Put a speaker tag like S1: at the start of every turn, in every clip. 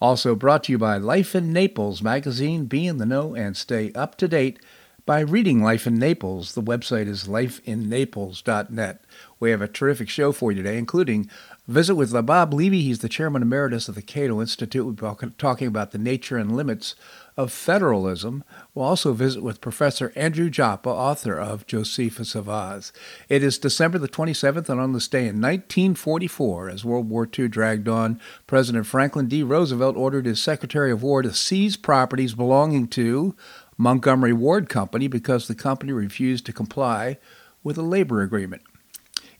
S1: Also brought to you by Life in Naples magazine. Be in the know and stay up to date by reading Life in Naples. The website is lifeinnaples.net. We have a terrific show for you today, including visit with Bob Levy. He's the chairman emeritus of the Cato Institute. We'll be talking about the nature and limits of federalism. We'll also visit with Professor Andrew Joppa, author of Josephus of Oz. It is December the 27th, and on this day in 1944, as World War II dragged on, President Franklin D. Roosevelt ordered his Secretary of War to seize properties belonging to Montgomery Ward Company because the company refused to comply with a labor agreement.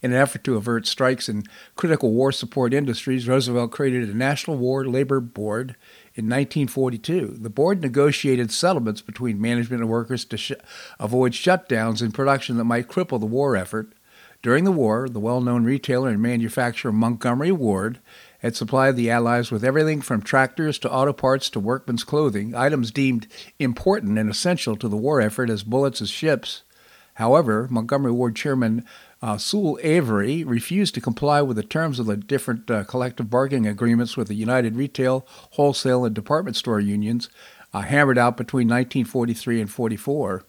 S1: In an effort to avert strikes in critical war support industries, Roosevelt created a National War Labor Board in 1942. The board negotiated settlements between management and workers to sh- avoid shutdowns in production that might cripple the war effort. During the war, the well known retailer and manufacturer Montgomery Ward had supplied the Allies with everything from tractors to auto parts to workmen's clothing, items deemed important and essential to the war effort as bullets as ships. However, Montgomery Ward chairman uh, Sewell Avery refused to comply with the terms of the different uh, collective bargaining agreements with the United Retail, Wholesale, and Department Store unions, uh, hammered out between 1943 and 44.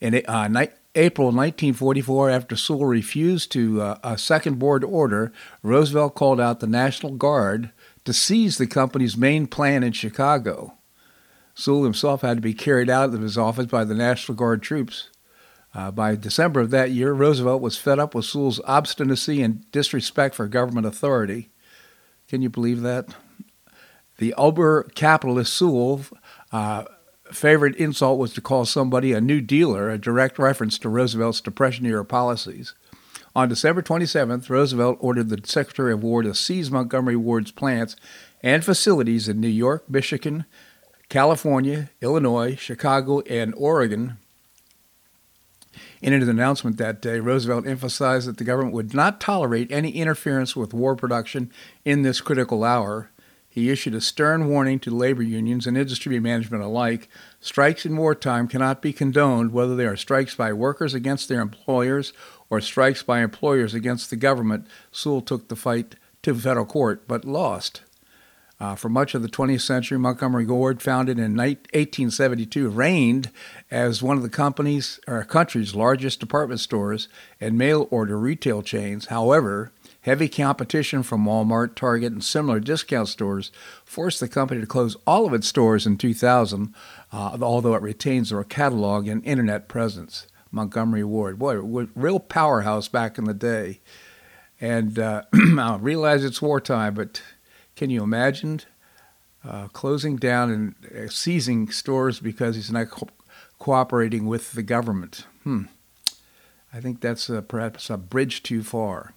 S1: In uh, ni- April 1944, after Sewell refused to uh, a second board order, Roosevelt called out the National Guard to seize the company's main plant in Chicago. Sewell himself had to be carried out of his office by the National Guard troops. Uh, by December of that year, Roosevelt was fed up with Sewell's obstinacy and disrespect for government authority. Can you believe that? The uber capitalist Sewell uh, favorite insult was to call somebody a New Dealer, a direct reference to Roosevelt's Depression era policies. On December 27th, Roosevelt ordered the Secretary of War to seize Montgomery Ward's plants and facilities in New York, Michigan, California, Illinois, Chicago, and Oregon in an announcement that day, Roosevelt emphasized that the government would not tolerate any interference with war production in this critical hour. He issued a stern warning to labor unions and industry management alike. Strikes in wartime cannot be condoned, whether they are strikes by workers against their employers or strikes by employers against the government. Sewell took the fight to federal court, but lost. Uh, for much of the 20th century, Montgomery Ward, founded in 1872, reigned as one of the company's or country's largest department stores and mail order retail chains. However, heavy competition from Walmart, Target, and similar discount stores forced the company to close all of its stores in 2000, uh, although it retains their catalog and internet presence. Montgomery Ward, boy, real powerhouse back in the day. And uh, I realize it's wartime, but can you imagine uh, closing down and uh, seizing stores because he's not cooperating with the government? Hmm. I think that's uh, perhaps a bridge too far.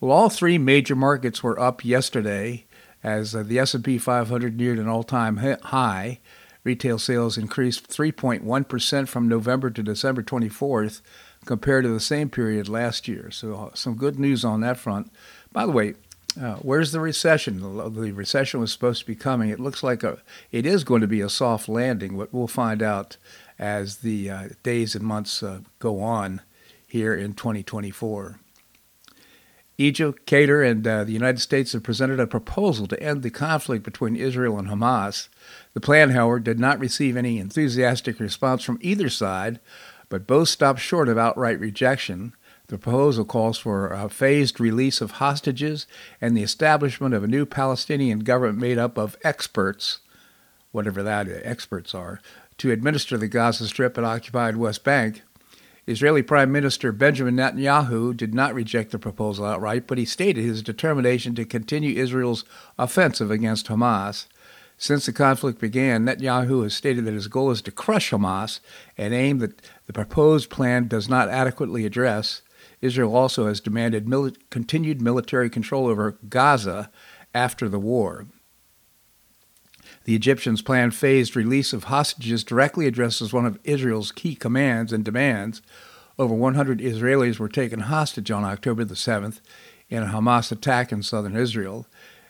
S1: Well, all three major markets were up yesterday as uh, the S&P 500 neared an all-time high. Retail sales increased 3.1% from November to December 24th compared to the same period last year. So uh, some good news on that front. By the way, uh, where's the recession? The recession was supposed to be coming. It looks like a, it is going to be a soft landing, but we'll find out as the uh, days and months uh, go on here in 2024. Egypt, Qatar, and uh, the United States have presented a proposal to end the conflict between Israel and Hamas. The plan, however, did not receive any enthusiastic response from either side, but both stopped short of outright rejection. The proposal calls for a phased release of hostages and the establishment of a new Palestinian government made up of experts, whatever that experts are, to administer the Gaza Strip and occupied West Bank. Israeli Prime Minister Benjamin Netanyahu did not reject the proposal outright, but he stated his determination to continue Israel's offensive against Hamas. Since the conflict began, Netanyahu has stated that his goal is to crush Hamas, an aim that the proposed plan does not adequately address. Israel also has demanded mili- continued military control over Gaza after the war. The Egyptians' planned phased release of hostages directly addresses one of Israel's key commands and demands. Over 100 Israelis were taken hostage on October the 7th in a Hamas attack in southern Israel.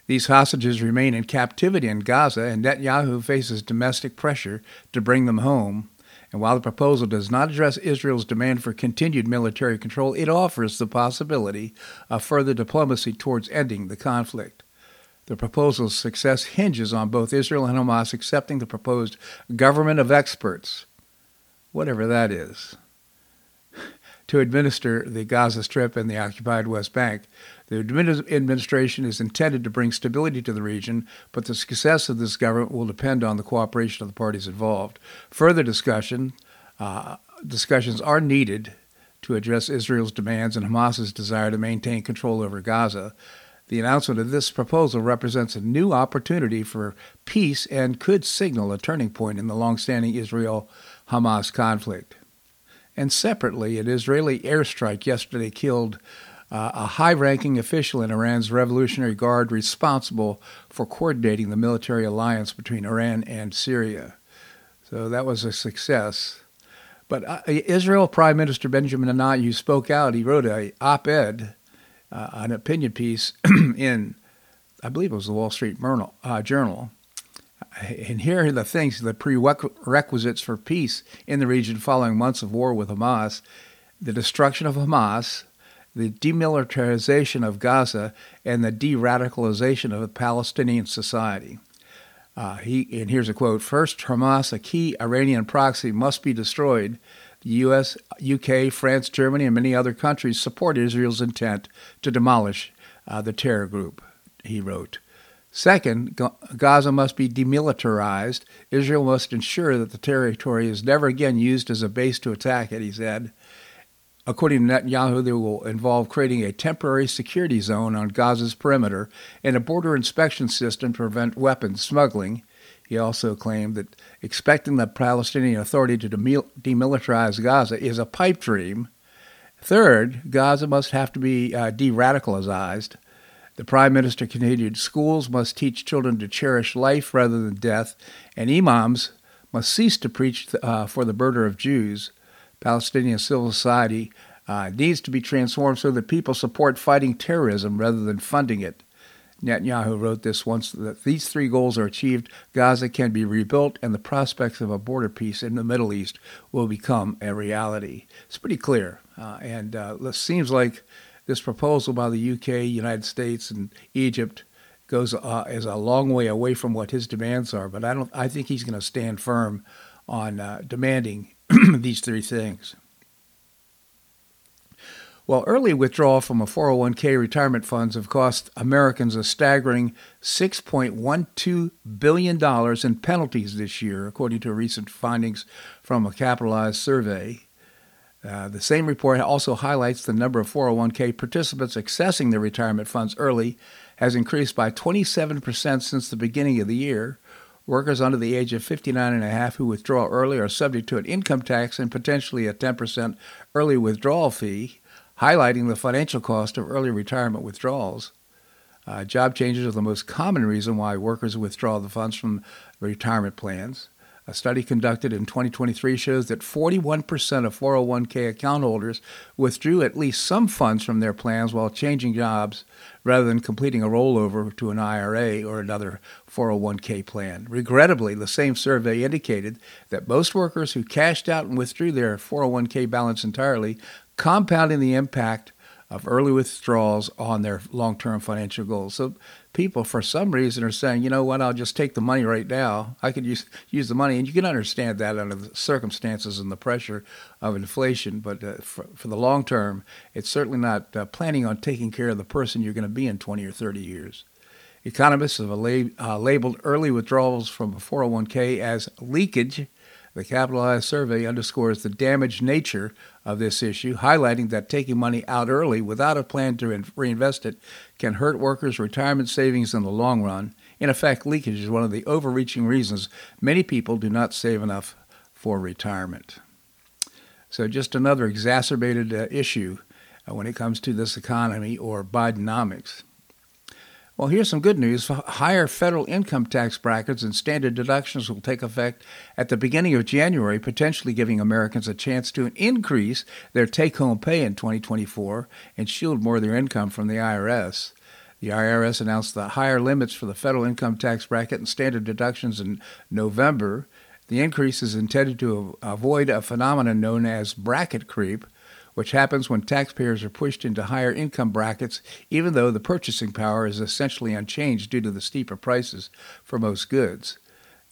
S1: These hostages remain in captivity in Gaza, and Netanyahu faces domestic pressure to bring them home. And while the proposal does not address Israel's demand for continued military control, it offers the possibility of further diplomacy towards ending the conflict. The proposal's success hinges on both Israel and Hamas accepting the proposed government of experts, whatever that is, to administer the Gaza Strip and the occupied West Bank. The administration is intended to bring stability to the region, but the success of this government will depend on the cooperation of the parties involved. Further discussion uh, discussions are needed to address Israel's demands and Hamas's desire to maintain control over Gaza. The announcement of this proposal represents a new opportunity for peace and could signal a turning point in the long-standing Israel-Hamas conflict. And separately, an Israeli airstrike yesterday killed uh, a high ranking official in Iran's Revolutionary Guard responsible for coordinating the military alliance between Iran and Syria. So that was a success. But uh, Israel Prime Minister Benjamin Netanyahu spoke out. He wrote an op-ed, uh, an opinion piece in, I believe it was the Wall Street Journal. And here are the things, the prerequisites for peace in the region following months of war with Hamas the destruction of Hamas, the demilitarization of Gaza and the de-radicalization of the Palestinian society. Uh, he, and here's a quote First, Hamas, a key Iranian proxy, must be destroyed. The U.S., UK, France, Germany, and many other countries support Israel's intent to demolish uh, the terror group, he wrote. Second, Gaza must be demilitarized. Israel must ensure that the territory is never again used as a base to attack it, he said. According to Netanyahu, they will involve creating a temporary security zone on Gaza's perimeter and a border inspection system to prevent weapons smuggling. He also claimed that expecting the Palestinian Authority to demilitarize Gaza is a pipe dream. Third, Gaza must have to be uh, de radicalized. The Prime Minister continued schools must teach children to cherish life rather than death, and imams must cease to preach uh, for the murder of Jews. Palestinian civil society uh, needs to be transformed so that people support fighting terrorism rather than funding it. Netanyahu wrote this once that these three goals are achieved, Gaza can be rebuilt, and the prospects of a border peace in the Middle East will become a reality. It's pretty clear, uh, and uh, it seems like this proposal by the UK, United States, and Egypt goes uh, is a long way away from what his demands are. But I don't. I think he's going to stand firm on uh, demanding these three things. Well, early withdrawal from a 401k retirement funds have cost Americans a staggering $6.12 billion in penalties this year, according to recent findings from a capitalized survey. Uh, the same report also highlights the number of 401k participants accessing their retirement funds early has increased by 27% since the beginning of the year, Workers under the age of 59 and a half who withdraw early are subject to an income tax and potentially a 10% early withdrawal fee, highlighting the financial cost of early retirement withdrawals. Uh, job changes are the most common reason why workers withdraw the funds from retirement plans. A study conducted in 2023 shows that 41% of 401k account holders withdrew at least some funds from their plans while changing jobs rather than completing a rollover to an IRA or another 401k plan. Regrettably, the same survey indicated that most workers who cashed out and withdrew their 401k balance entirely, compounding the impact of early withdrawals on their long term financial goals. So people, for some reason, are saying, you know what, I'll just take the money right now. I could use, use the money. And you can understand that under the circumstances and the pressure of inflation. But uh, for, for, the long term, it's certainly not uh, planning on taking care of the person you're going to be in 20 or 30 years. Economists have lab- uh, labeled early withdrawals from a 401k as leakage the capitalized survey underscores the damaged nature of this issue, highlighting that taking money out early without a plan to reinvest it can hurt workers' retirement savings in the long run. In effect, leakage is one of the overreaching reasons many people do not save enough for retirement. So, just another exacerbated uh, issue uh, when it comes to this economy or Bidenomics. Well, here's some good news. Higher federal income tax brackets and standard deductions will take effect at the beginning of January, potentially giving Americans a chance to increase their take home pay in 2024 and shield more of their income from the IRS. The IRS announced the higher limits for the federal income tax bracket and standard deductions in November. The increase is intended to avoid a phenomenon known as bracket creep, which happens when taxpayers are pushed into higher income brackets, even though the purchasing power is essentially unchanged due to the steeper prices for most goods.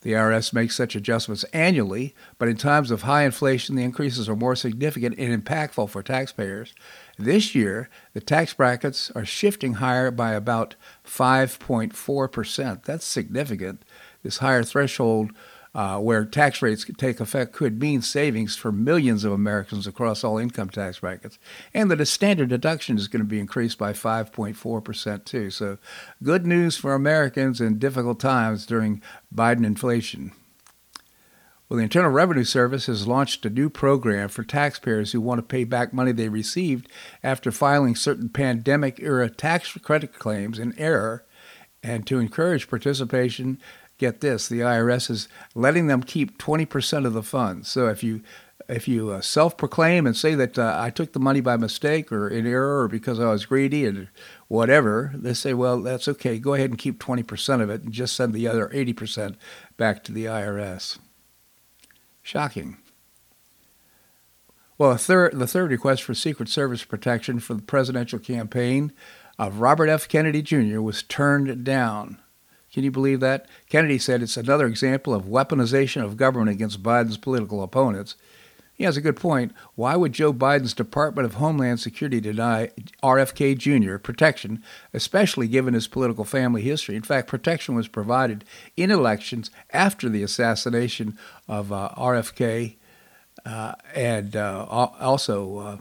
S1: The IRS makes such adjustments annually, but in times of high inflation, the increases are more significant and impactful for taxpayers. This year, the tax brackets are shifting higher by about 5.4%. That's significant. This higher threshold uh, where tax rates could take effect could mean savings for millions of Americans across all income tax brackets, and that a standard deduction is going to be increased by 5.4% too. So, good news for Americans in difficult times during Biden inflation. Well, the Internal Revenue Service has launched a new program for taxpayers who want to pay back money they received after filing certain pandemic era tax credit claims in error and to encourage participation get this, the IRS is letting them keep 20% of the funds. So if you if you uh, self-proclaim and say that uh, I took the money by mistake or in error or because I was greedy and whatever, they say, well, that's okay. Go ahead and keep 20% of it and just send the other 80% back to the IRS. Shocking. Well, third, the third request for Secret Service protection for the presidential campaign of Robert F. Kennedy Jr. was turned down. Can you believe that? Kennedy said it's another example of weaponization of government against Biden's political opponents. He has a good point. Why would Joe Biden's Department of Homeland Security deny RFK Jr. protection, especially given his political family history? In fact, protection was provided in elections after the assassination of uh, RFK uh, and uh, also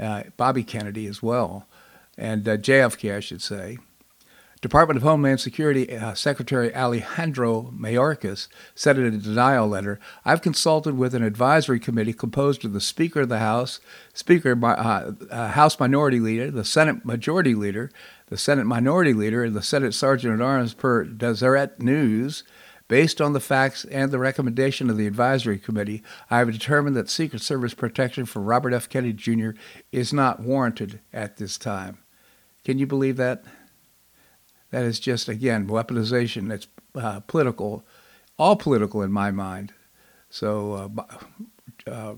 S1: uh, uh, Bobby Kennedy as well, and uh, JFK, I should say. Department of Homeland Security uh, Secretary Alejandro Mayorkas said in a denial letter, I've consulted with an advisory committee composed of the Speaker of the House, Speaker, uh, uh, House Minority Leader, the Senate Majority Leader, the Senate Minority Leader, and the Senate Sergeant at Arms per Deseret News. Based on the facts and the recommendation of the advisory committee, I have determined that Secret Service protection for Robert F. Kennedy Jr. is not warranted at this time. Can you believe that? That is just, again, weaponization. That's uh, political, all political in my mind. So uh, uh,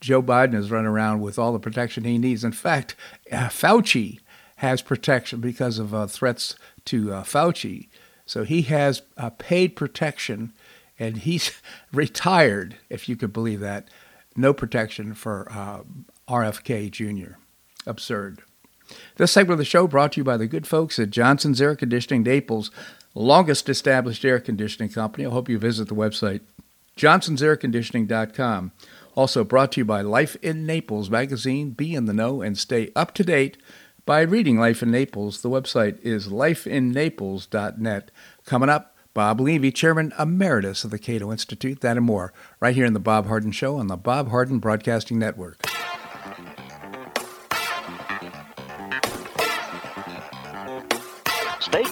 S1: Joe Biden is running around with all the protection he needs. In fact, uh, Fauci has protection because of uh, threats to Fauci. So he has paid protection, and he's retired, if you could believe that. No protection for RFK Jr. Absurd. This segment of the show brought to you by the good folks at Johnson's Air Conditioning Naples, longest established air conditioning company. I hope you visit the website johnsonsairconditioning.com. Also brought to you by Life in Naples magazine. Be in the know and stay up to date by reading Life in Naples. The website is lifeinnaples.net. Coming up, Bob Levy, Chairman Emeritus of the Cato Institute, that and more, right here in the Bob Harden Show on the Bob Harden Broadcasting Network.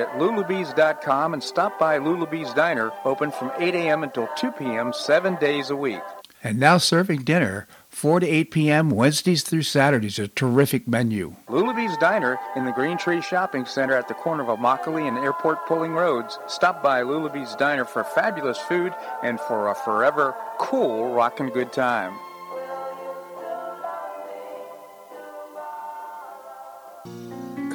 S1: at lulabees.com and stop by Lulabee's Diner, open from 8 a.m. until 2 p.m., seven days a week. And now serving dinner, 4 to 8 p.m., Wednesdays through Saturdays, a terrific menu. Lulabee's Diner in the Green Tree Shopping Center at the corner of Immokalee and Airport Pulling Roads. Stop by Lulabee's Diner for fabulous food and for a forever cool rockin' good time.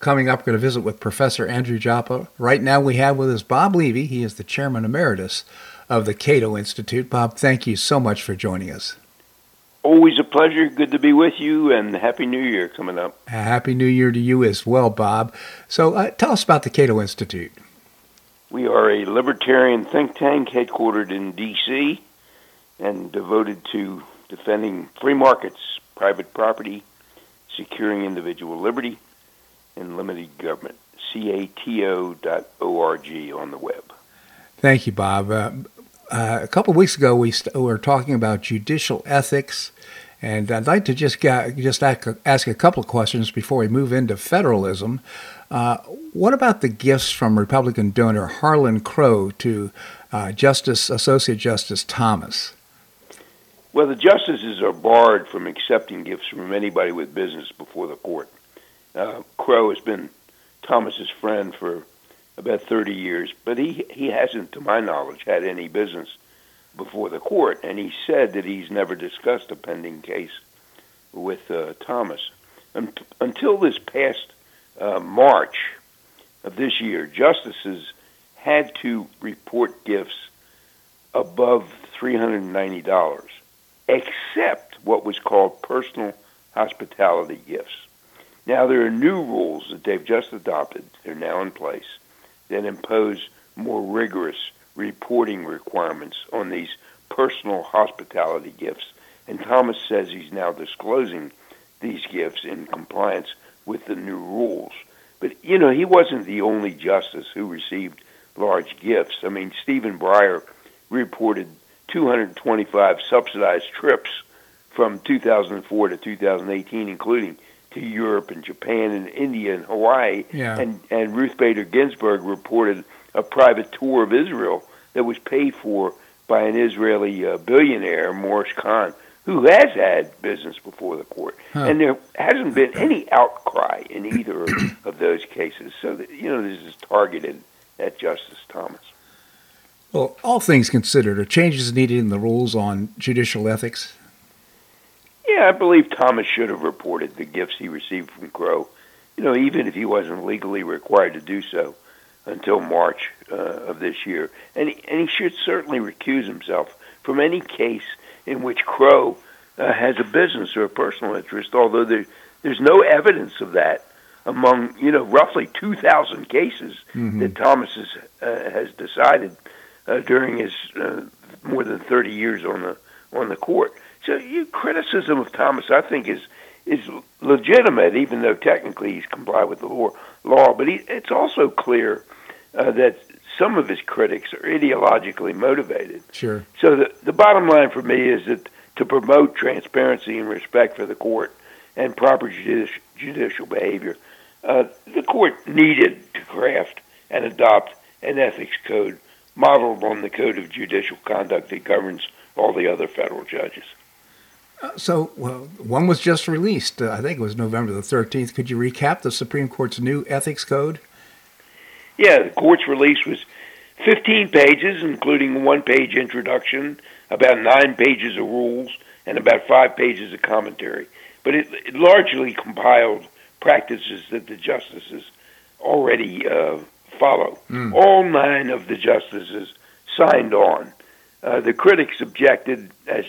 S1: Coming up, we're going to visit with Professor Andrew Joppa. Right now, we have with us Bob Levy. He is the chairman emeritus of the Cato Institute. Bob, thank you so much for joining us.
S2: Always a pleasure. Good to be with you, and Happy New Year coming up.
S1: Happy New Year to you as well, Bob. So, uh, tell us about the Cato Institute.
S2: We are a libertarian think tank headquartered in D.C. and devoted to defending free markets, private property, securing individual liberty, and limited government. cato.org on the web.
S1: Thank you, Bob. Uh, uh, a couple of weeks ago, we st- were talking about judicial ethics, and I'd like to just get, just ask a couple of questions before we move into federalism. Uh, what about the gifts from Republican donor Harlan Crow to uh, Justice Associate Justice Thomas?
S2: Well, the justices are barred from accepting gifts from anybody with business before the court. Uh, Crow has been Thomas's friend for about 30 years, but he he hasn't, to my knowledge, had any business before the court, and he said that he's never discussed a pending case with uh, Thomas. Un- until this past uh, March of this year, justices had to report gifts above $390, except what was called personal hospitality gifts. Now, there are new rules that they've just adopted, they're now in place, that impose more rigorous reporting requirements on these personal hospitality gifts. And Thomas says he's now disclosing these gifts in compliance with the new rules. But, you know, he wasn't the only justice who received large gifts. I mean, Stephen Breyer reported 225 subsidized trips from 2004 to 2018, including to Europe and Japan and India and Hawaii.
S1: Yeah.
S2: And, and Ruth Bader Ginsburg reported a private tour of Israel that was paid for by an Israeli uh, billionaire, Morris Kahn, who has had business before the court.
S1: Huh.
S2: And there hasn't been any outcry in either of those cases. So, that, you know, this is targeted at Justice Thomas.
S1: Well, all things considered, are changes needed in the rules on judicial ethics?
S2: Yeah, I believe Thomas should have reported the gifts he received from Crow, you know, even if he wasn't legally required to do so until March uh, of this year. And he, and he should certainly recuse himself from any case in which Crow uh, has a business or a personal interest, although there, there's no evidence of that among, you know, roughly 2,000 cases
S1: Mhm.
S2: that Thomas has, uh, has decided uh, during his uh, more than 30 years on the on the court. So your criticism of Thomas, I think, is is legitimate, even though technically he's complied with the law. Law, but he, it's also clear uh, that some of his critics are ideologically motivated.
S1: Sure.
S2: So the the bottom line for me is that to promote transparency and respect for the court and proper judici- judicial behavior, uh, the court needed to craft and adopt an ethics code modeled on the code of judicial conduct that governs all the other federal judges.
S1: Uh, so, well, one was just released. Uh, I think it was November the 13th. Could you recap the Supreme Court's new ethics code?
S2: Yeah, the court's release was 15 pages, including one page introduction, about nine pages of rules, and about five pages of commentary. But it, it largely compiled practices that the justices already uh, follow. Mm. All nine of the justices signed on. Uh, the critics objected, as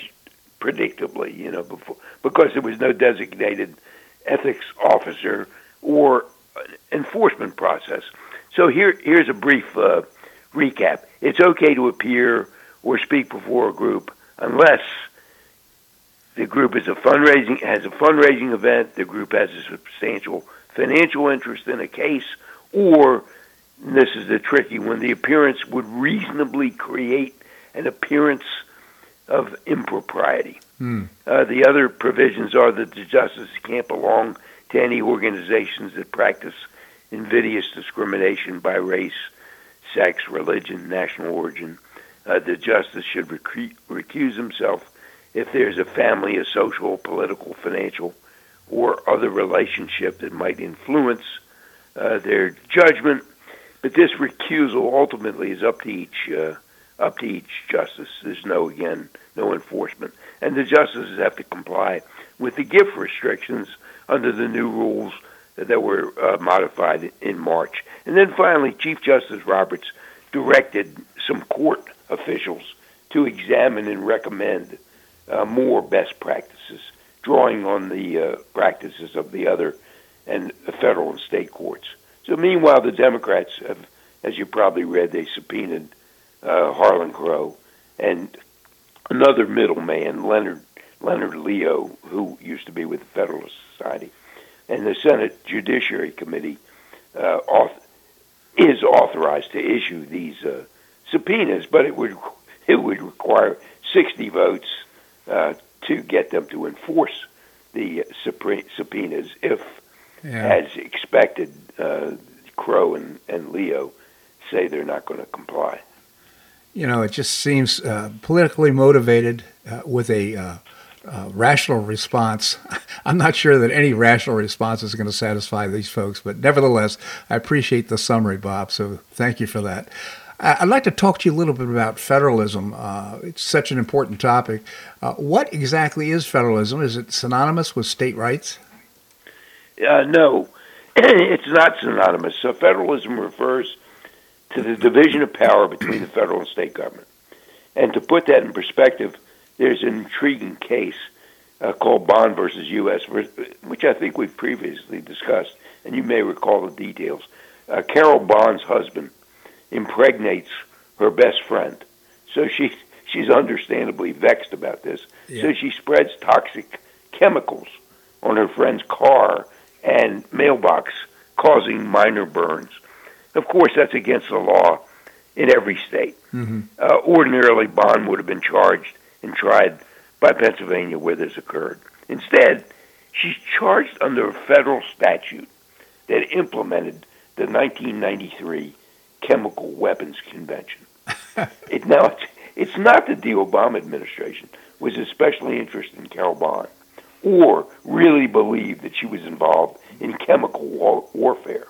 S2: predictably, you know, before, because there was no designated ethics officer or enforcement process. So here, here's a brief uh, recap. It's okay to appear or speak before a group unless the group is a fundraising has a fundraising event, the group has a substantial financial interest in a case, or this is the tricky one, the appearance would reasonably create an appearance of impropriety. Hmm. Uh, the other provisions are that the justice can't belong to any organizations that practice invidious discrimination by race, sex, religion, national origin. Uh, the justice should recre- recuse himself if there's a family, a social, political, financial, or other relationship that might influence uh, their judgment. But this recusal ultimately is up to each uh, up to each justice. There's no again no enforcement, and the justices have to comply with the gift restrictions under the new rules that were uh, modified in March. And then finally, Chief Justice Roberts directed some court officials to examine and recommend uh, more best practices, drawing on the uh, practices of the other and the federal and state courts. So meanwhile, the Democrats have, as you probably read, they subpoenaed uh, Harlan Crow and another middleman, Leonard Leonard Leo, who used to be with the Federalist Society and the Senate Judiciary Committee uh, auth- is authorized to issue these uh, subpoenas, but it would it would require 60 votes uh, to get them to enforce the subpoenas if, yeah. as expected, uh, Crow and, and Leo say they're not going to comply.
S1: You know, it just seems uh, politically motivated uh, with a uh, uh, rational response. I'm not sure that any rational response is going to satisfy these folks, but nevertheless, I appreciate the summary, Bob. So thank you for that. I'd like to talk to you a little bit about federalism. Uh, it's such an important topic. Uh, what exactly is federalism? Is it synonymous with state rights?
S2: No, it's not synonymous. So federalism refers to the division of power between the federal and state government. And to put that in perspective, there's an intriguing case uh, called Bond versus U.S., which I think we've previously discussed, and you may recall the details. Uh, Carol Bond's husband impregnates her best friend, so she she's understandably vexed about this. Yeah. So she spreads toxic chemicals on her friend's car and mailbox, causing minor burns. Of course, that's against the law in every state. Mm-hmm. Uh, ordinarily, Bond would have been charged and tried by Pennsylvania where this occurred. Instead, she's charged under a federal statute that implemented the 1993 Chemical Weapons Convention. it now it's, it's not that the Obama administration was especially interested in Carol Bond or really believed that she was involved in chemical war- warfare.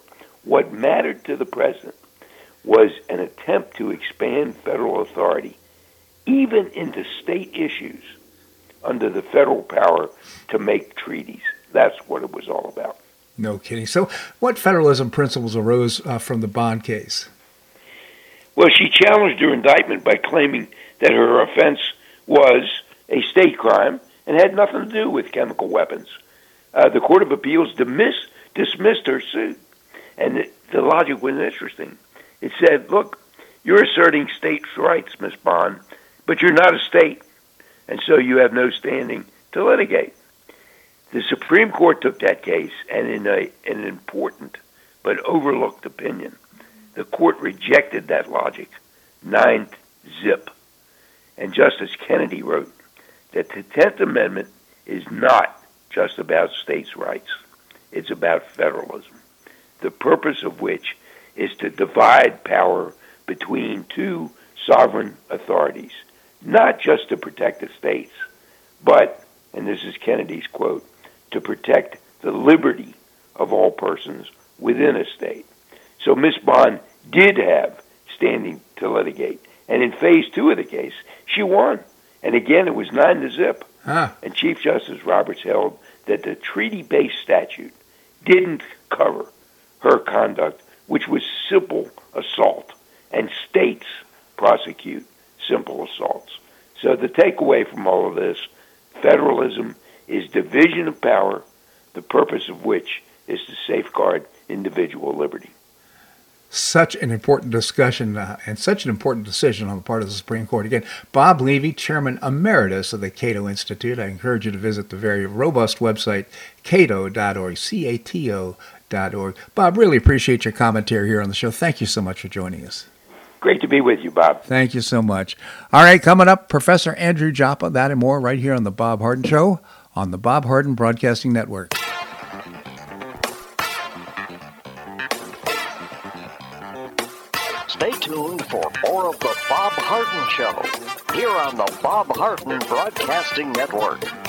S2: What mattered to the president was an attempt to expand federal authority even into state issues under the federal power to make treaties. That's what it was all about.
S1: No kidding. So, what federalism principles arose uh, from the Bond case?
S2: Well, she challenged her indictment by claiming that her offense was a state crime and had nothing to do with chemical weapons. Uh, the Court of Appeals dismissed, dismissed her suit, and the, the logic was interesting. It said, "Look, you're asserting states' rights, Miss Bond, but you're not a state, and so you have no standing to litigate. The Supreme Court took that case, and in, a, an important but overlooked opinion, the court rejected that logic, ninth zip. And Justice Kennedy wrote that the Tenth Amendment is not just about states' rights, it's about federalism, the purpose of which is to divide power between two sovereign authorities not just to protect the states, but, and this is Kennedy's quote, to protect the liberty of all persons within a state. So Miss Bond did have standing to litigate. And in phase two of the case, she won. And again, it was nine to zip.
S1: Huh.
S2: And Chief Justice Roberts held that the treaty based statute didn't cover her conduct, which was simple assault. And states prosecute simple assaults. So the takeaway from all of this federalism is division of power, the purpose of which is to safeguard individual liberty.
S1: Such an important discussion uh, and such an important decision on the part of the Supreme Court. Again, Bob Levy, Chairman Emeritus of the Cato Institute. I encourage you to visit the very robust website, cato.org, C A T O.org. Bob, really appreciate your commentary here on the show. Thank you so much for joining us.
S2: Great to be with you, Bob.
S1: Thank you so much. All right, coming up, Professor Andrew Joppa, that and more right here on The Bob Harden Show on the Bob Harden Broadcasting Network.
S3: Stay tuned for more of The Bob Harden Show here on the Bob Harden Broadcasting Network.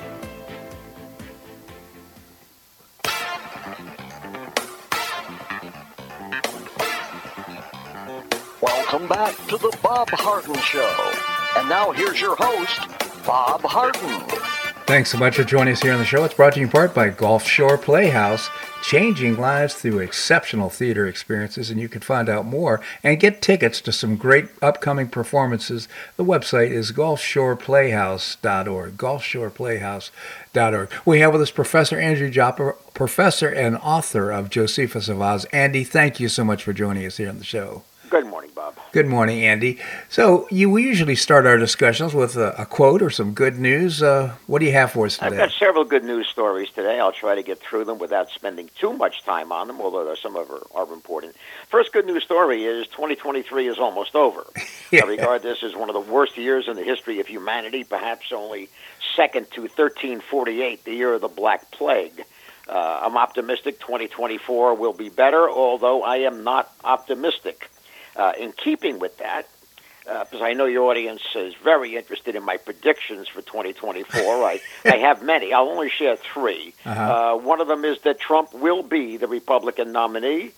S3: Bob Harden Show. And now here's your host, Bob Harden.
S1: Thanks so much for joining us here on the show. It's brought to you in part by Gulf Shore Playhouse, changing lives through exceptional theater experiences. And you can find out more and get tickets to some great upcoming performances. The website is gulfshoreplayhouse.org. Gulfshoreplayhouse.org. We have with us Professor Andrew Joppa, professor and author of Josephus of Oz. Andy, thank you so much for joining us here on the show.
S4: Good morning, Bob.
S1: Good morning, Andy. So you we usually start our discussions with a, a quote or some good news. Uh, what do you have for us today?
S4: I've got several good news stories today. I'll try to get through them without spending too much time on them, although some of them are, are important. First good news story is 2023 is almost over.
S1: Yeah.
S4: I regard this as one of the worst years in the history of humanity, perhaps only second to 1348, the year of the Black Plague. Uh, I'm optimistic 2024 will be better, although I am not optimistic. Uh, in keeping with that, because I know your audience is very interested in my predictions for 2024. I, I have many. I'll only share 3
S1: Uh-huh.
S4: Uh, one of them is that Trump will be the Republican nominee.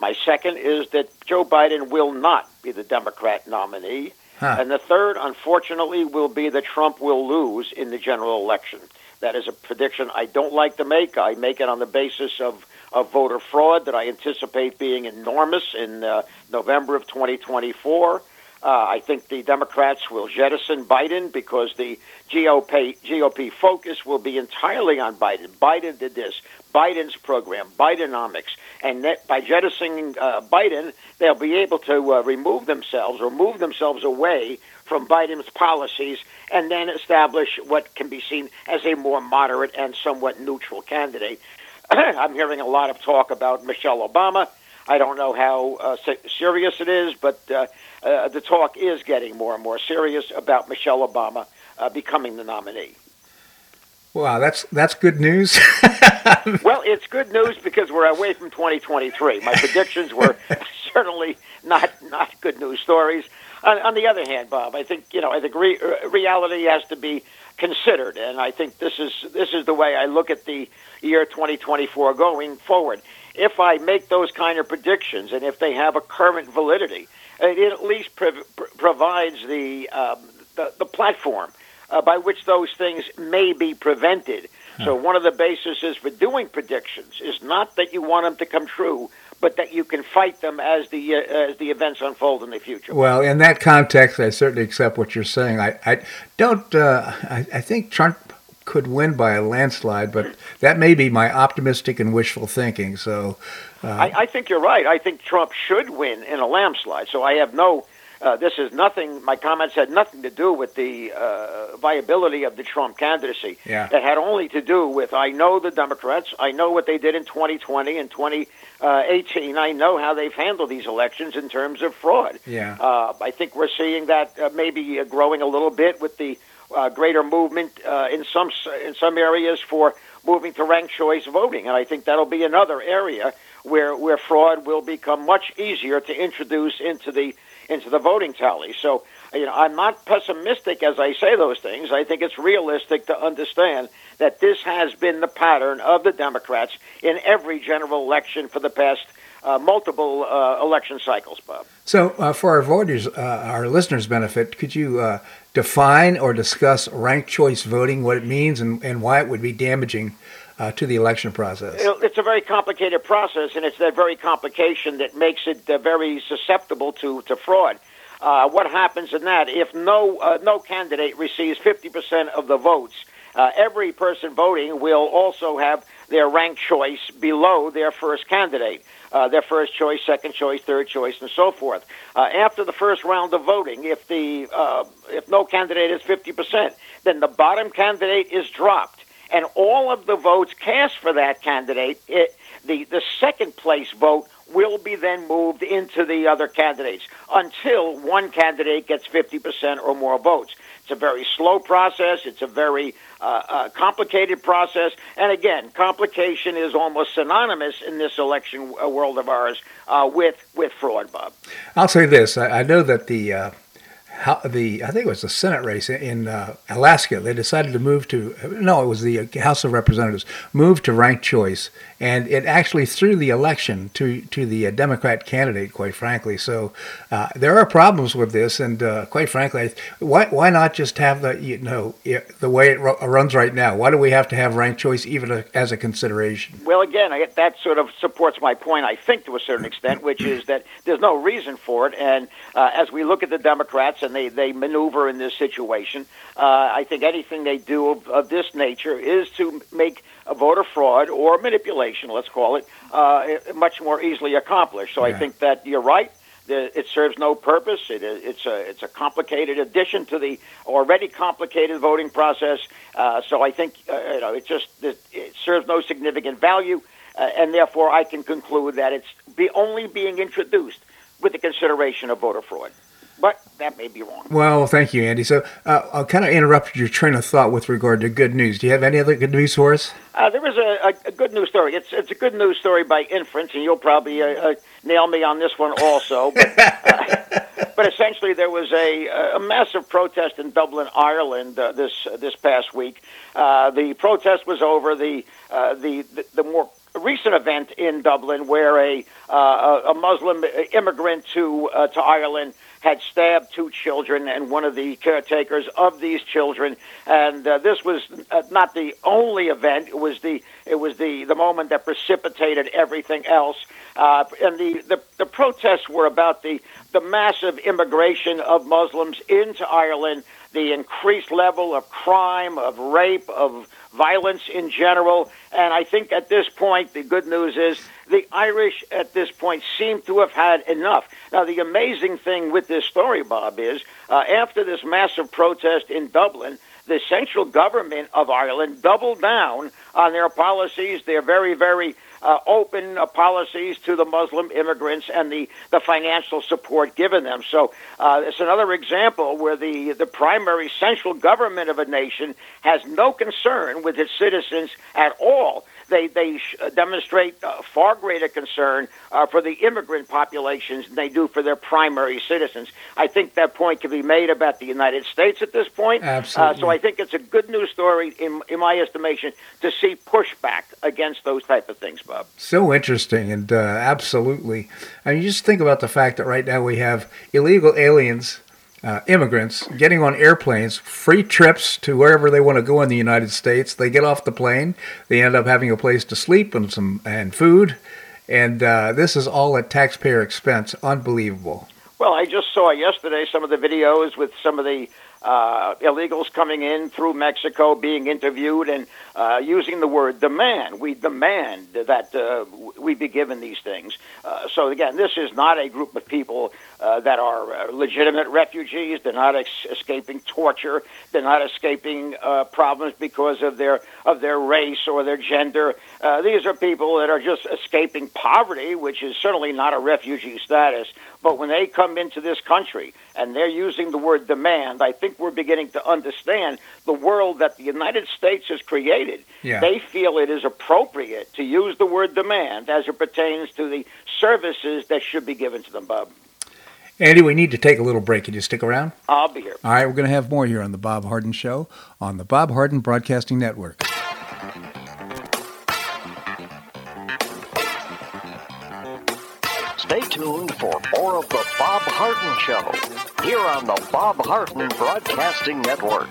S4: My second is that Joe Biden will not be the Democrat nominee.
S1: Huh.
S4: And the third, unfortunately, will be that Trump will lose in the general election. That is a prediction I don't like to make. I make it on the basis of, of voter fraud that I anticipate being enormous in uh, November of 2024. Uh, I think the Democrats will jettison Biden because the GOP, GOP focus will be entirely on Biden. Biden did this, Biden's program, Bidenomics, and that by jettisoning uh, Biden, they'll be able to uh, remove themselves or move themselves away from Biden's policies and then establish what can be seen as a more moderate and somewhat neutral candidate. I'm hearing a lot of talk about Michelle Obama. I don't know how uh, serious it is, but uh, uh, the talk is getting more and more serious about Michelle Obama uh, becoming the nominee.
S1: Wow, that's that's good news.
S4: well, it's good news because we're away from 2023. My predictions were certainly not not good news stories. On, on, the other hand, Bob, I think you know I think re- uh, reality has to be considered, and I think this is this is the way I look at the year 2024 going forward. If I make those kind of predictions, and if they have a current validity, it at least provides the, um, the, the platform uh, by which those things may be prevented. So one of the bases for doing predictions is not that you want them to come true, but that you can fight them as the uh, as the events unfold in the future.
S1: Well, in that context, I certainly accept what you're saying. I, I don't. Uh, I, I think Trump could win by a landslide, but that may be my optimistic and wishful thinking. So,
S4: uh, I, I think you're right. I think Trump should win in a landslide. So I have no uh, this is nothing. My comments had nothing to do with the uh, viability of the Trump candidacy.
S1: Yeah.
S4: It had only to do with I know the Democrats. I know what they did in 2020 and 2018. I know how they've handled these elections in terms of fraud.
S1: Yeah.
S4: Uh, I think we're seeing that uh, maybe uh, growing a little bit with the uh, greater movement uh, in some in some areas for moving to ranked choice voting, and I think that'll be another area where where fraud will become much easier to introduce into the into the voting tally. So, you know, I'm not pessimistic as I say those things. I think it's realistic to understand that this has been the pattern of the Democrats in every general election for the past uh, multiple uh, election cycles, Bob.
S1: So, uh, for our voters, uh, our listeners' benefit, could you uh, define or discuss ranked choice voting, what it means, and, and why it would be damaging uh, to the election process?
S4: It's a very complicated process, and it's that very complication that makes it uh, very susceptible to, to fraud. Uh, what happens in that? If no uh, no candidate receives 50% of the votes, uh, every person voting will also have their ranked choice below their first candidate. Uh, their first choice, second choice, third choice, and so forth. After the first round of voting, if the if no candidate is 50%, then the bottom candidate is dropped and all of the votes cast for that candidate, it, the, the second place vote will be then moved into the other candidates until one candidate gets 50% or more votes. It's a very slow process. It's a very uh, uh, complicated process. And again, complication is almost synonymous in this election uh, world of ours uh, with, with fraud, Bob.
S1: I'll say this I, I know that the uh, how, the I think it was the Senate race in uh, Alaska. They decided to move to no, it was the House of Representatives moved to ranked choice, and it actually threw the election to to the uh, Democrat candidate. Quite frankly, so uh, there are problems with this, and uh, quite frankly, why why not just have the you know the way it runs right now? Why do we have to have ranked choice even a, as a consideration?
S4: Well, again, I, that sort of supports my point. I think to a certain extent, which is that there's no reason for it, and uh, as we look at the Democrats and they, they maneuver in this situation. Uh, I think anything they do of, of, this nature is to make voter fraud or manipulation, let's call it, uh, much more easily accomplished. So yeah. I think that you're right. It serves no purpose. It, it's a it's a complicated addition to the already complicated voting process. Uh, so I think uh, you know it just it, it serves no significant value, uh, and therefore I can conclude that it's be only being introduced with the consideration of voter fraud but that may be wrong.
S1: Well, thank you, Andy. So uh, I'll kind of interrupt your train of thought with regard to good news. Do you have any other good news for us?
S4: Uh, there is a, a, a, good news story. It's it's a good news story by inference, and you'll probably uh, uh nail me on this one also. But, uh, but essentially, there was a, a massive protest in Dublin, Ireland, uh, this this past week. the protest was over. The, the the the more recent event in Dublin where a uh, a Muslim immigrant to uh, to Ireland had stabbed two children and one of the caretakers of these children. And uh, this was uh, not the only event. It was the it was the the moment that precipitated everything else. Uh, and the, the, the protests were about the, the massive immigration of Muslims into Ireland, the increased level of crime, of rape, of violence in general. And I think at this point, the good news is the Irish at this point seem to have had enough. Now, the amazing thing with this story, Bob, is uh, after this massive protest in Dublin, the central government of Ireland doubled down on their policies. They're very, very uh, open uh, policies to the Muslim immigrants and the, the financial support given them. So uh, it's another example where the, the primary central government of a nation has no concern with its citizens at all they they demonstrate uh, far greater concern uh, for the immigrant populations than they do for their primary citizens. I think that point can be made about the United States at this point.
S1: Absolutely.
S4: Uh, so I think it's a good news story, in, in my estimation, to see pushback against those type of things, Bob.
S1: So interesting, and uh, absolutely. I mean, just think about the fact that right now we have illegal aliens uh, immigrants getting on airplanes, free trips to wherever they want to go in the United States. They get off the plane, they end up having a place to sleep and some and food, and uh, this is all at taxpayer expense. Unbelievable.
S4: Well, I just saw yesterday some of the videos with some of the uh, illegals coming in through Mexico being interviewed and uh, using the word demand. We demand that uh, we be given these things. Uh, so, again, this is not a group of people uh, that are uh, legitimate refugees. They're not ex- escaping torture. They're not escaping uh, problems because of their of their race or their gender. Uh, these are people that are just escaping poverty, which is certainly not a refugee status. But when they come into this country and they're using the word demand, I think we're beginning to understand the world that the United States has created.
S1: Yeah.
S4: They feel it is appropriate to use the word demand as it pertains to the services that should be given to them, Bob.
S1: Andy, we need to take a little break. Can you stick around?
S4: I'll be here.
S1: All right, we're going to have more here on the Bob Harden Show on the Bob Harden Broadcasting Network.
S3: Stay tuned for more of the Bob Harden Show here on the Bob Harden Broadcasting Network.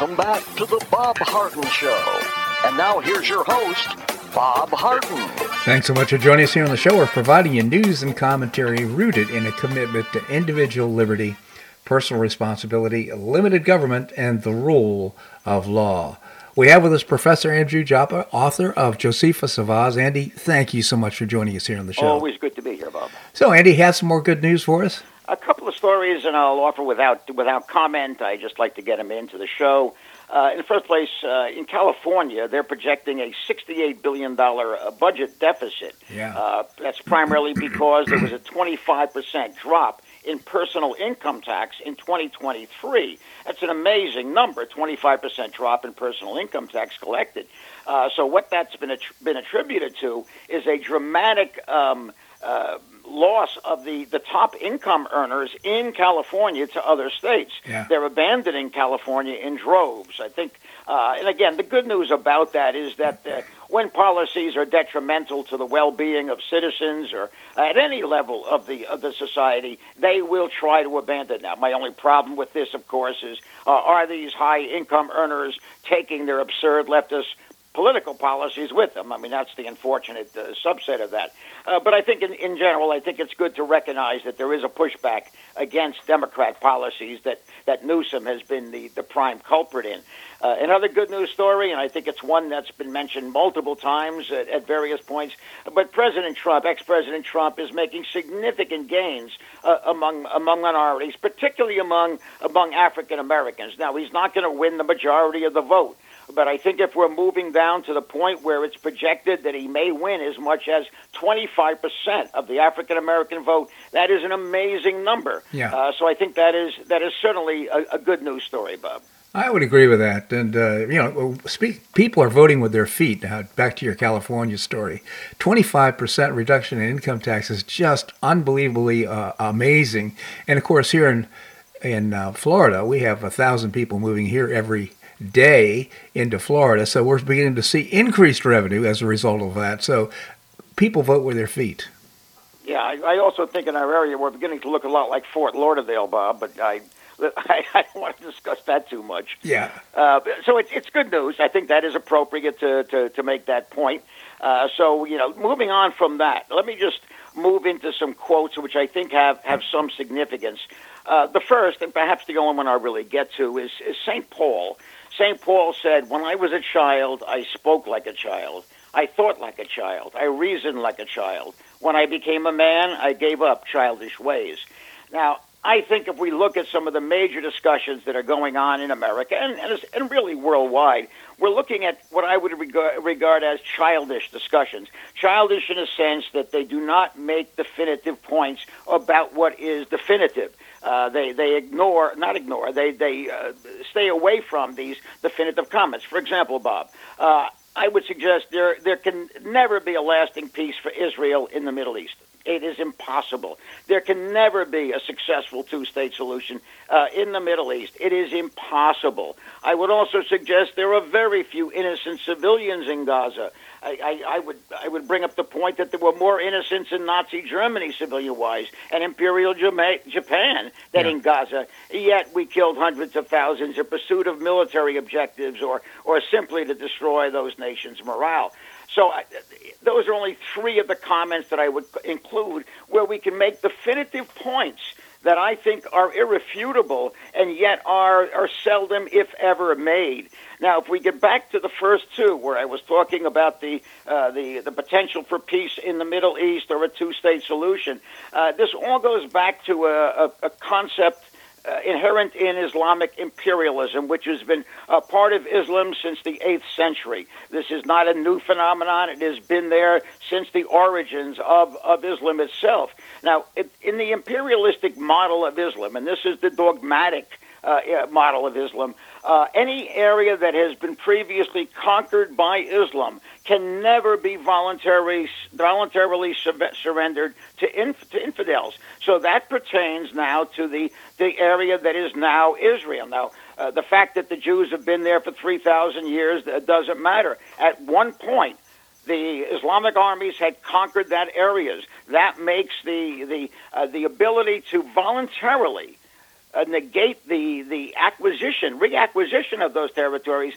S3: Welcome back to the Bob Harden Show. And now here's your host, Bob Harden.
S1: Thanks so much for joining us here on the show. We're providing you news and commentary rooted in a commitment to individual liberty, personal responsibility, limited government, and the rule of law. We have with us Professor Andrew Joppa, author of Josephus of Oz. Andy, thank you so much for joining us here on the show.
S4: Always good to be here, Bob. Bob.
S1: So, Andy has some more good news for us.
S4: A couple of stories, and I'll offer without without comment. I just like to get them into the show. Uh, in the first place, uh, in California, they're projecting a $68 billion uh, budget deficit.
S1: Yeah.
S4: Uh, that's primarily because there was a 25% drop in personal income tax in 2023. That's an amazing number, 25% drop in personal income tax collected. Uh, so what that's been, att- been attributed to is a dramatic um, uh, loss of the, the top income earners in California to other states.
S1: Yeah.
S4: They're abandoning California in droves. I think, uh, and again, the good news about that is that uh, when policies are detrimental to the well-being of citizens or at any level of the of the society, they will try to abandon that. My only problem with this, of course, is uh, are these high-income earners taking their absurd leftist political policies with them. I mean, that's the unfortunate uh, subset of that. Uh, but I think, in, in general, I think it's good to recognize that there is a pushback against Democrat policies that, that Newsom has been the, the prime culprit in. Uh, another good news story, and I think it's one that's been mentioned multiple times at, at various points, but President Trump, ex-President Trump, is making significant gains uh, among among minorities, particularly among among African Americans. Now, he's not going to win the majority of the vote. But I think if we're moving down to the point where it's projected that he may win as much as 25% of the African American vote, that is an amazing number.
S1: Yeah.
S4: Uh, so I think that is that is certainly a, a good news story, Bob.
S1: I would agree with that. And, uh, you know, speak, people are voting with their feet. Now, back to your California story 25% reduction in income tax is just unbelievably uh, amazing. And, of course, here in, in uh, Florida, we have a thousand people moving here every day into Florida. So we're beginning to see increased revenue as a result of that. So people vote with their feet.
S4: Yeah, I, I also think in our area we're beginning to look a lot like Fort Lauderdale, Bob. But I, I, I don't want to discuss that too much.
S1: Yeah.
S4: Uh, so it's it's good news. I think that is appropriate to to, to make that point. Uh, so you know, moving on from that, let me just move into some quotes which I think have have some significance. Uh, the first, and perhaps the only one I really get to, is, is St. Paul. St. Paul said, When I was a child, I spoke like a child. I thought like a child. I reasoned like a child. When I became a man, I gave up childish ways. Now, I think if we look at some of the major discussions that are going on in America and, and, and really worldwide, we're looking at what I would regard, regard as childish discussions. Childish in a sense that they do not make definitive points about what is definitive. Uh, they they ignore not ignore they they uh, stay away from these definitive comments. For example, Bob, uh, I would suggest there there can never be a lasting peace for Israel in the Middle East. It is impossible. There can never be a successful two-state solution uh, in the Middle East. It is impossible. I would also suggest there are very few innocent civilians in Gaza. I, I, I would I would bring up the point that there were more innocents in Nazi Germany, civilian-wise, and Imperial Jama- Japan than
S1: Yeah.
S4: in Gaza. Yet we killed hundreds of thousands in pursuit of military objectives, or or simply to destroy those nations' morale. So I, those are only three of the comments that I would include where we can make definitive points that I think are irrefutable and yet are, are seldom, if ever, made. Now, if we get back to the first two, where I was talking about the uh, the the potential for peace in the Middle East or a two-state solution, uh, this all goes back to a, a, a concept uh, inherent in Islamic imperialism, which has been a part of Islam since the 8th century. This is not a new phenomenon. It has been there since the origins of, of Islam itself. Now, it, in the imperialistic model of Islam, and this is the dogmatic uh, model of Islam, uh, any area that has been previously conquered by Islam can never be voluntarily voluntarily sur- surrendered to, inf- to infidels. So that pertains now to the the area that is now Israel. Now, uh, the fact that the Jews have been there for three thousand years doesn't matter. At one point, the Islamic armies had conquered that areas. That makes the the uh, the ability to voluntarily uh, negate the the acquisition, reacquisition of those territories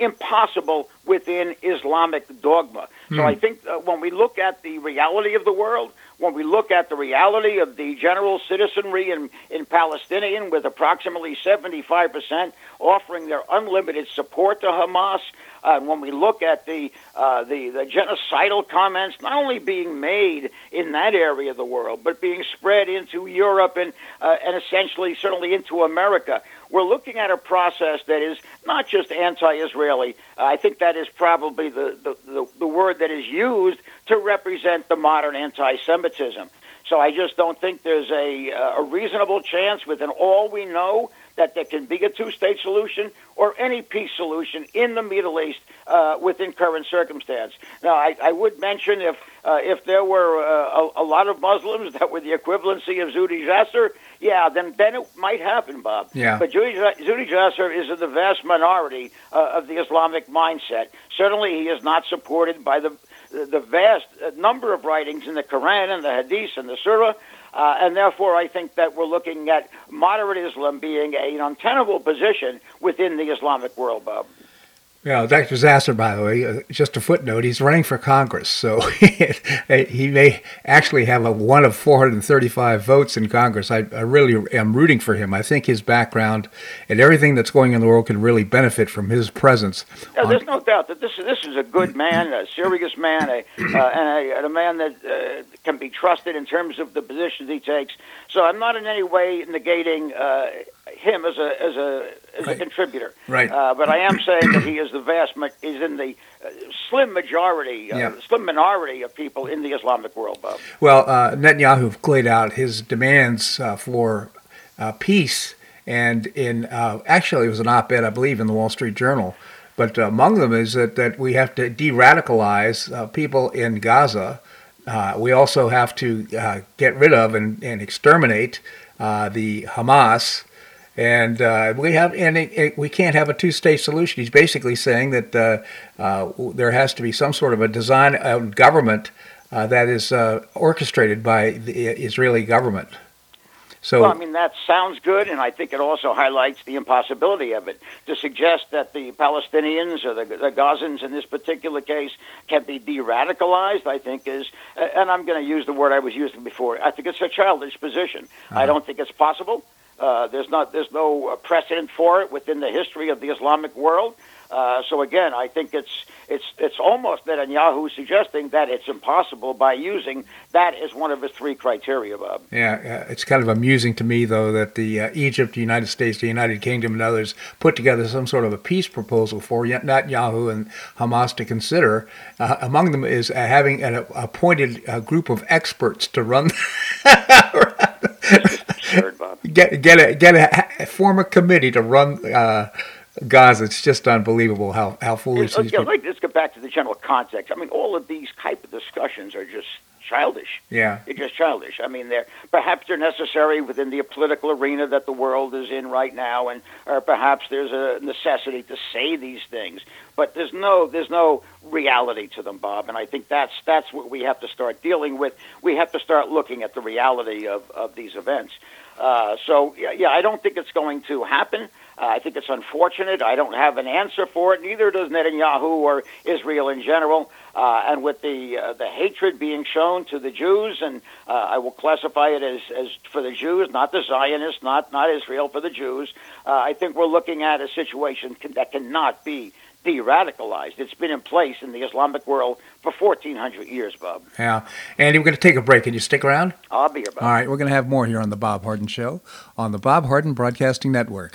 S4: impossible within Islamic dogma. So I think uh, when we look at the reality of the world, when we look at the reality of the general citizenry in, in Palestinian, with approximately 75% offering their unlimited support to Hamas, uh, when we look at the, uh, the the genocidal comments not only being made in that area of the world, but being spread into Europe and uh, and essentially certainly into America, we're looking at a process that is not just anti-Israeli. I think that is probably the, the, the, the word that is used to represent the modern anti-Semitism. So I just don't think there's a, a reasonable chance within all we know that there can be a two-state solution or any peace solution in the Middle East uh, within current circumstance. Now, I, I would mention if uh, if there were uh, a, a, lot of Muslims that were the equivalency of Zuhdi Jasser, yeah, then then it might happen, Bob.
S1: Yeah.
S4: But Zuhdi Jasser is in the vast minority uh, of the Islamic mindset. Certainly, he is not supported by the the vast number of writings in the Quran and the Hadith and the Surah uh, and therefore, I think that we're looking at moderate Islam being an untenable position within the Islamic world, Bob.
S1: Yeah, Dr. Zasser, by the way, uh, just a footnote, he's running for Congress, so he may actually have a one of 435 votes in Congress. I, I, really am rooting for him. I think his background and everything that's going in the world can really benefit from his presence.
S4: Yeah, there's no doubt that this this is a good man, a serious man, a, uh, and, a, and, a, man that uh, can be trusted in terms of the positions he takes. So I'm not in any way negating uh, him as a as a as right. a contributor.
S1: Right.
S4: Uh, but I am saying that he is the vast he's in the uh, slim majority, uh, yeah. slim minority of people in the Islamic world. Bob.
S1: Well, uh, Netanyahu laid out his demands uh, for uh, peace, and in actually it was an op-ed, I believe, in the Wall Street Journal. But among them is that, that we have to de-radicalize people in Gaza. We also have to get rid of and, and exterminate the Hamas and uh, we have, and it, it, we can't have a two-state solution. He's basically saying that uh, uh, there has to be some sort of a design government uh, that is uh, orchestrated by the Israeli government. So,
S4: well, I mean, that sounds good, and I think it also highlights the impossibility of it. To suggest that the Palestinians or the, the Gazans in this particular case can be de radicalized, I think is, and I'm going to use the word I was using before, I think it's a childish position. Uh-huh. I don't think it's possible. Uh, there's not there's no precedent for it within the history of the Islamic world. Uh, so again, I think it's it's it's almost that Netanyahu suggesting that it's impossible by using that as one of his three criteria, Bob.
S1: Yeah, it's kind of amusing to me though that the uh, Egypt, the United States, the United Kingdom, and others put together some sort of a peace proposal for Netanyahu and Hamas to consider. Uh, among them is uh, having an appointed uh, group of experts to run.
S4: absurd.
S1: Get get a get a form a committee to run uh, Gaza. It's just unbelievable how how foolish
S4: these. Yeah, like, let's get back to the general context. I mean, all of these type of discussions are just childish.
S1: Yeah,
S4: they're just childish. I mean, they're perhaps they're necessary within the political arena that the world is in right now, and or perhaps there's a necessity to say these things. But there's no there's no reality to them, Bob. And I think that's that's what we have to start dealing with. We have to start looking at the reality of of these events. Uh, so yeah, yeah, I don't think it's going to happen. Uh, I think it's unfortunate. I don't have an answer for it. Neither does Netanyahu or Israel in general. Uh, and with the uh, the hatred being shown to the Jews, and uh, I will classify it as, as for the Jews, not the Zionists, not not Israel, for the Jews. Uh, I think we're looking at a situation can, that cannot be de-radicalized. It's been in place in the Islamic world for 1,400 years, Bob.
S1: Yeah. Andy, we're going to take a break. Can you stick around?
S4: I'll be here, Bob.
S1: All right. We're going to have more here on The Bob Harden Show on the Bob Harden Broadcasting Network.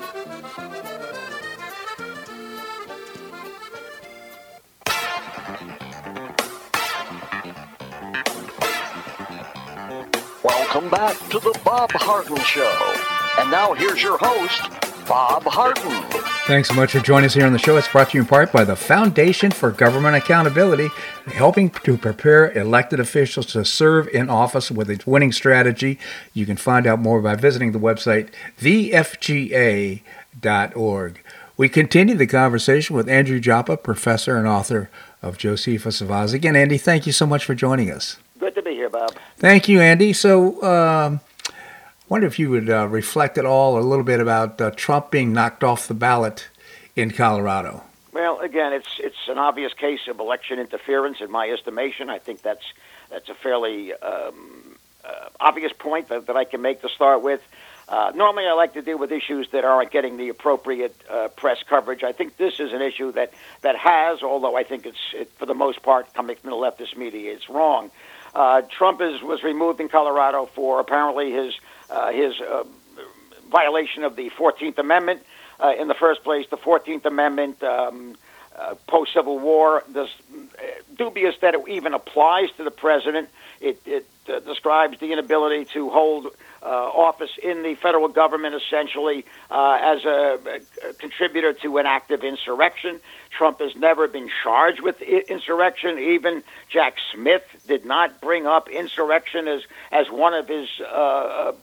S3: Bob Harden Show. And now here's your host, Bob Harden.
S1: Thanks so much for joining us here on the show. It's brought to you in part by the Foundation for Government Accountability, helping to prepare elected officials to serve in office with its winning strategy. You can find out more by visiting the website thefga.org. We continue the conversation with Andrew Joppa, professor and author of Josephus of Oz. Again, Andy, thank you so much for joining us.
S4: Good to be here, Bob.
S1: Thank you, Andy. So, um, wonder if you would uh, reflect at all a little bit about uh, Trump being knocked off the ballot in Colorado.
S4: Well, again, it's it's an obvious case of election interference, in my estimation. I think that's that's a fairly um, uh, obvious point that, that I can make to start with. Uh, normally, I like to deal with issues that aren't getting the appropriate uh, press coverage. I think this is an issue that, that has, although I think it's it, for the most part coming from the leftist media, it's wrong. Uh, Trump is, was removed in Colorado for apparently his his uh, violation of the Fourteenth Amendment. Uh, in the first place, the Fourteenth Amendment, um, uh, post Civil War, uh, dubious that it even applies to the president. It, it uh, describes the inability to hold uh, office in the federal government essentially uh, as a, a, contributor to an active insurrection. Trump has never been charged with insurrection. Even Jack Smith did not bring up insurrection as, as one of his uh, uh,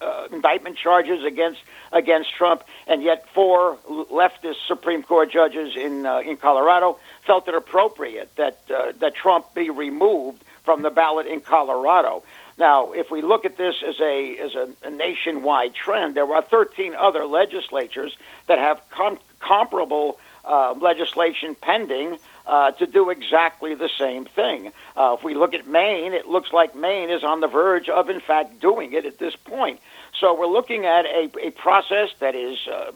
S4: uh indictment charges against against Trump. And yet, four leftist Supreme Court judges in uh, in Colorado felt it appropriate that that Trump be removed from the ballot in Colorado. Now, if we look at this as a as a, a nationwide trend, there are 13 other legislatures that have com- comparable uh, legislation pending uh, to do exactly the same thing. Uh, if we look at Maine, it looks like Maine is on the verge of, in fact, doing it at this point. So we're looking at a, a process that is uh,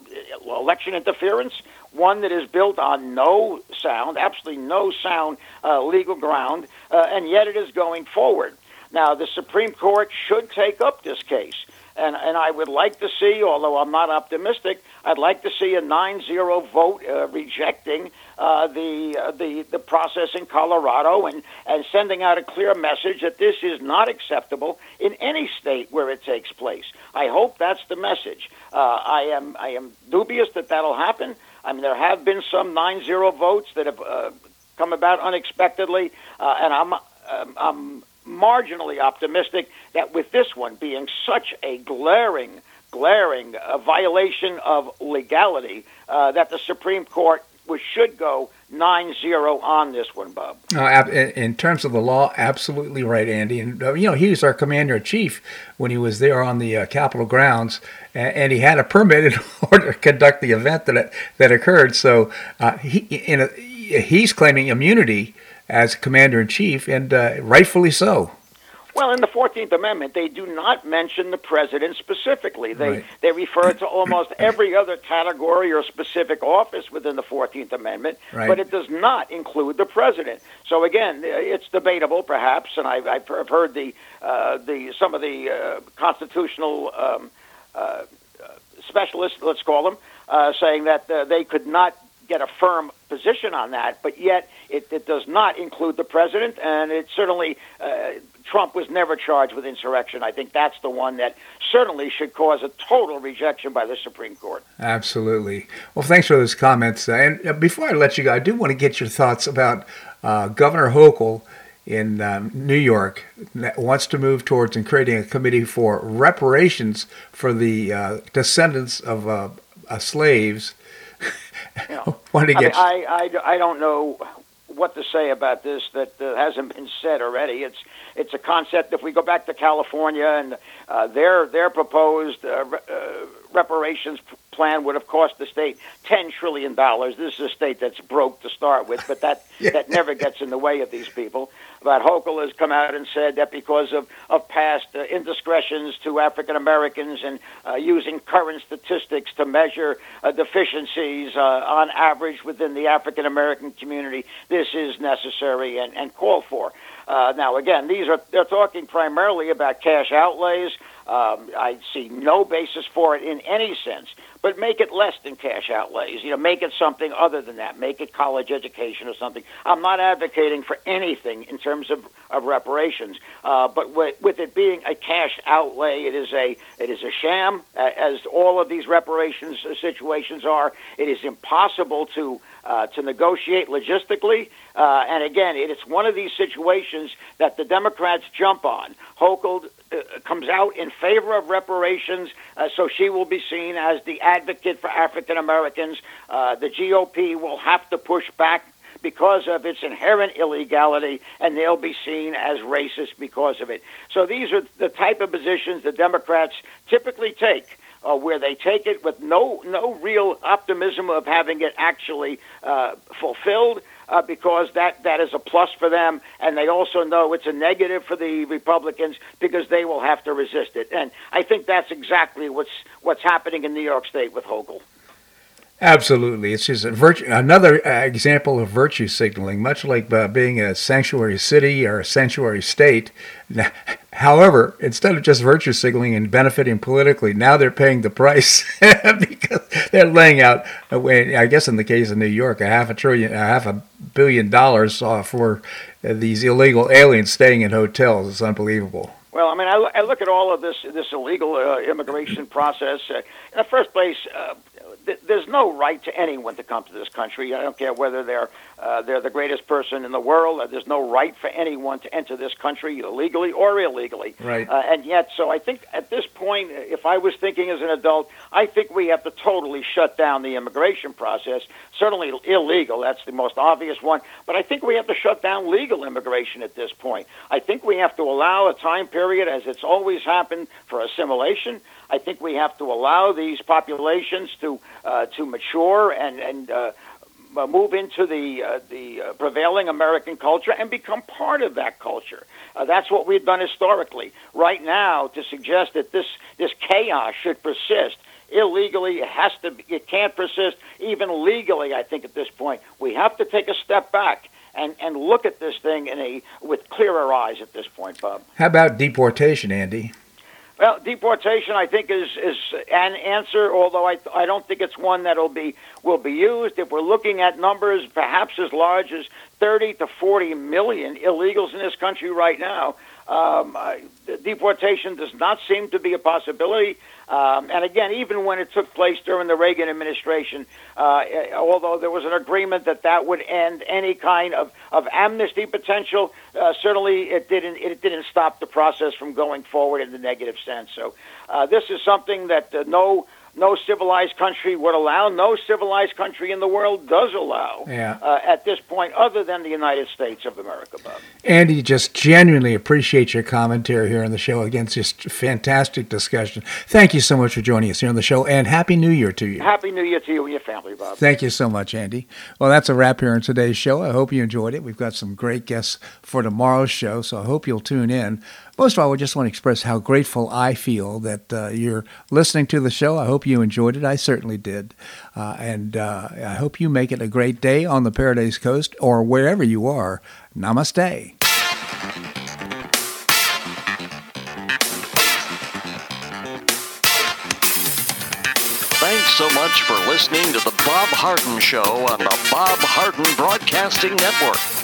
S4: election interference, one that is built on no sound, absolutely no sound uh, legal ground, uh, and yet it is going forward. Now, the Supreme Court should take up this case. And, and I would like to see, although I'm not optimistic, I'd like to see a 9-0 vote uh, rejecting uh, the, uh, the the process in Colorado and, and sending out a clear message that this is not acceptable in any state where it takes place. I hope that's the message. Uh, I am I am dubious that that'll happen. I mean, there have been some 9-0 votes that have uh, come about unexpectedly, uh, and I'm um, I'm marginally optimistic that with this one being such a glaring, glaring uh, violation of legality, uh, that the Supreme Court should go 9-0 on this one, Bob.
S1: Uh, in terms of the law, absolutely right, Andy. And uh, you know, he was our commander in chief when he was there on the uh, Capitol grounds, and, he had a permit in order to conduct the event that that occurred. So uh, he, a, he's claiming immunity as commander in chief, and uh, rightfully so.
S4: Well, in the Fourteenth Amendment, they do not mention the president specifically. They right. they refer to almost every other category or specific office within the Fourteenth Amendment, right. but it does not include the president. So again, it's debatable, perhaps, and I've, I've heard the uh, the some of the uh, constitutional um, uh, specialists, let's call them, uh, saying that uh, they could not get a firm position on that, but yet it, it does not include the president, and it certainly uh, Trump was never charged with insurrection. I think that's the one that certainly should cause a total rejection by the Supreme Court.
S1: Absolutely. Well, thanks for those comments. And uh, before I let you go, I do want to get your thoughts about uh, Governor Hochul in um, New York that wants to move towards and creating a committee for reparations for the uh, descendants of uh, uh slaves.
S4: You know, I, mean, I, I, I don't know what to say about this that uh, hasn't been said already. It's it's a concept. If we go back to California and uh, their their proposed uh, re- uh, reparations plan would have cost the state ten trillion dollars. This is a state that's broke to start with, but that yeah. that never gets in the way of these people. But Hochul has come out and said that because of of past uh, indiscretions to African Americans and uh, using current statistics to measure uh, deficiencies uh, on average within the African American community, this is necessary and, and called for. Uh, now, again, these are they're talking primarily about cash outlays. Um, I see no basis for it in any sense, but make it less than cash outlays. You know, make it something other than that. Make it college education or something. I'm not advocating for anything in terms of, of reparations, uh, but with, with it being a cash outlay, it is a it is a sham, as all of these reparations situations are. It is impossible to uh, to negotiate logistically. Uh, and again, it is one of these situations that the Democrats jump on. Hochul uh, comes out in favor of reparations, uh, so she will be seen as the advocate for African Americans. Uh, the GOP will have to push back because of its inherent illegality, and they'll be seen as racist because of it. So these are the type of positions the Democrats typically take uh, where they take it with no no real optimism of having it actually uh, fulfilled. Uh, because that, that is a plus for them, and they also know it's a negative for the Republicans because they will have to resist it. And I think that's exactly what's what's happening in New York State with Hochul.
S1: Absolutely, it's just virtue, another uh, example of virtue signaling, much like uh, being a sanctuary city or a sanctuary state. However, instead of just virtue signaling and benefiting politically, now they're paying the price because they're laying out, I guess in the case of New York, a half a trillion, a half a billion dollars for these illegal aliens staying in hotels. It's unbelievable.
S4: Well, I mean, I, I look at all of this this illegal uh, immigration process. Uh, in the first place, uh, there's no right to anyone to come to this country. I don't care whether they're uh, they're the greatest person in the world. There's no right for anyone to enter this country illegally or illegally.
S1: Right.
S4: Uh, and yet, so I think at this point, if I was thinking as an adult, I think we have to totally shut down the immigration process. Certainly illegal. That's the most obvious one. But I think we have to shut down legal immigration at this point. I think we have to allow a time period, as it's always happened, for assimilation. I think we have to allow these populations to uh, to mature and and uh, move into the uh, the uh, prevailing American culture and become part of that culture. Uh, that's what we've done historically. Right now, to suggest that this this chaos should persist illegally, it has to. It can't persist even legally. I think at this point, we have to take a step back and, and look at this thing in a with clearer eyes at this point, Bob.
S1: How about deportation, Andy?
S4: Well, deportation, I think, is is an answer. Although I I don't think it's one that'll be will be used. If we're looking at numbers, perhaps as large as 30 to 40 million illegals in this country right now, um, deportation does not seem to be a possibility. Um, and again, even when it took place during the Reagan administration, uh, although there was an agreement that that would end any kind of, of amnesty potential, uh, certainly it didn't it didn't stop the process from going forward in the negative sense. So uh, this is something that uh, no no civilized country would allow. No civilized country in the world does allow
S1: yeah.
S4: uh, at this point, other than the United States of America, Bob.
S1: Andy, just genuinely appreciate your commentary here on the show. Again, it's just fantastic discussion. Thank you so much for joining us here on the show, and Happy New Year to you.
S4: Happy New Year to you and your family, Bob.
S1: Thank you so much, Andy. Well, that's a wrap here on today's show. I hope you enjoyed it. We've got some great guests for tomorrow's show, so I hope you'll tune in. Most of all, I just want to express how grateful I feel that uh, you're listening to the show. I hope you enjoyed it. I certainly did. Uh, and uh, I hope you make it a great day on the Paradise Coast or wherever you are. Namaste.
S3: Thanks so much for listening to The Bob Harden Show on the Bob Harden Broadcasting Network.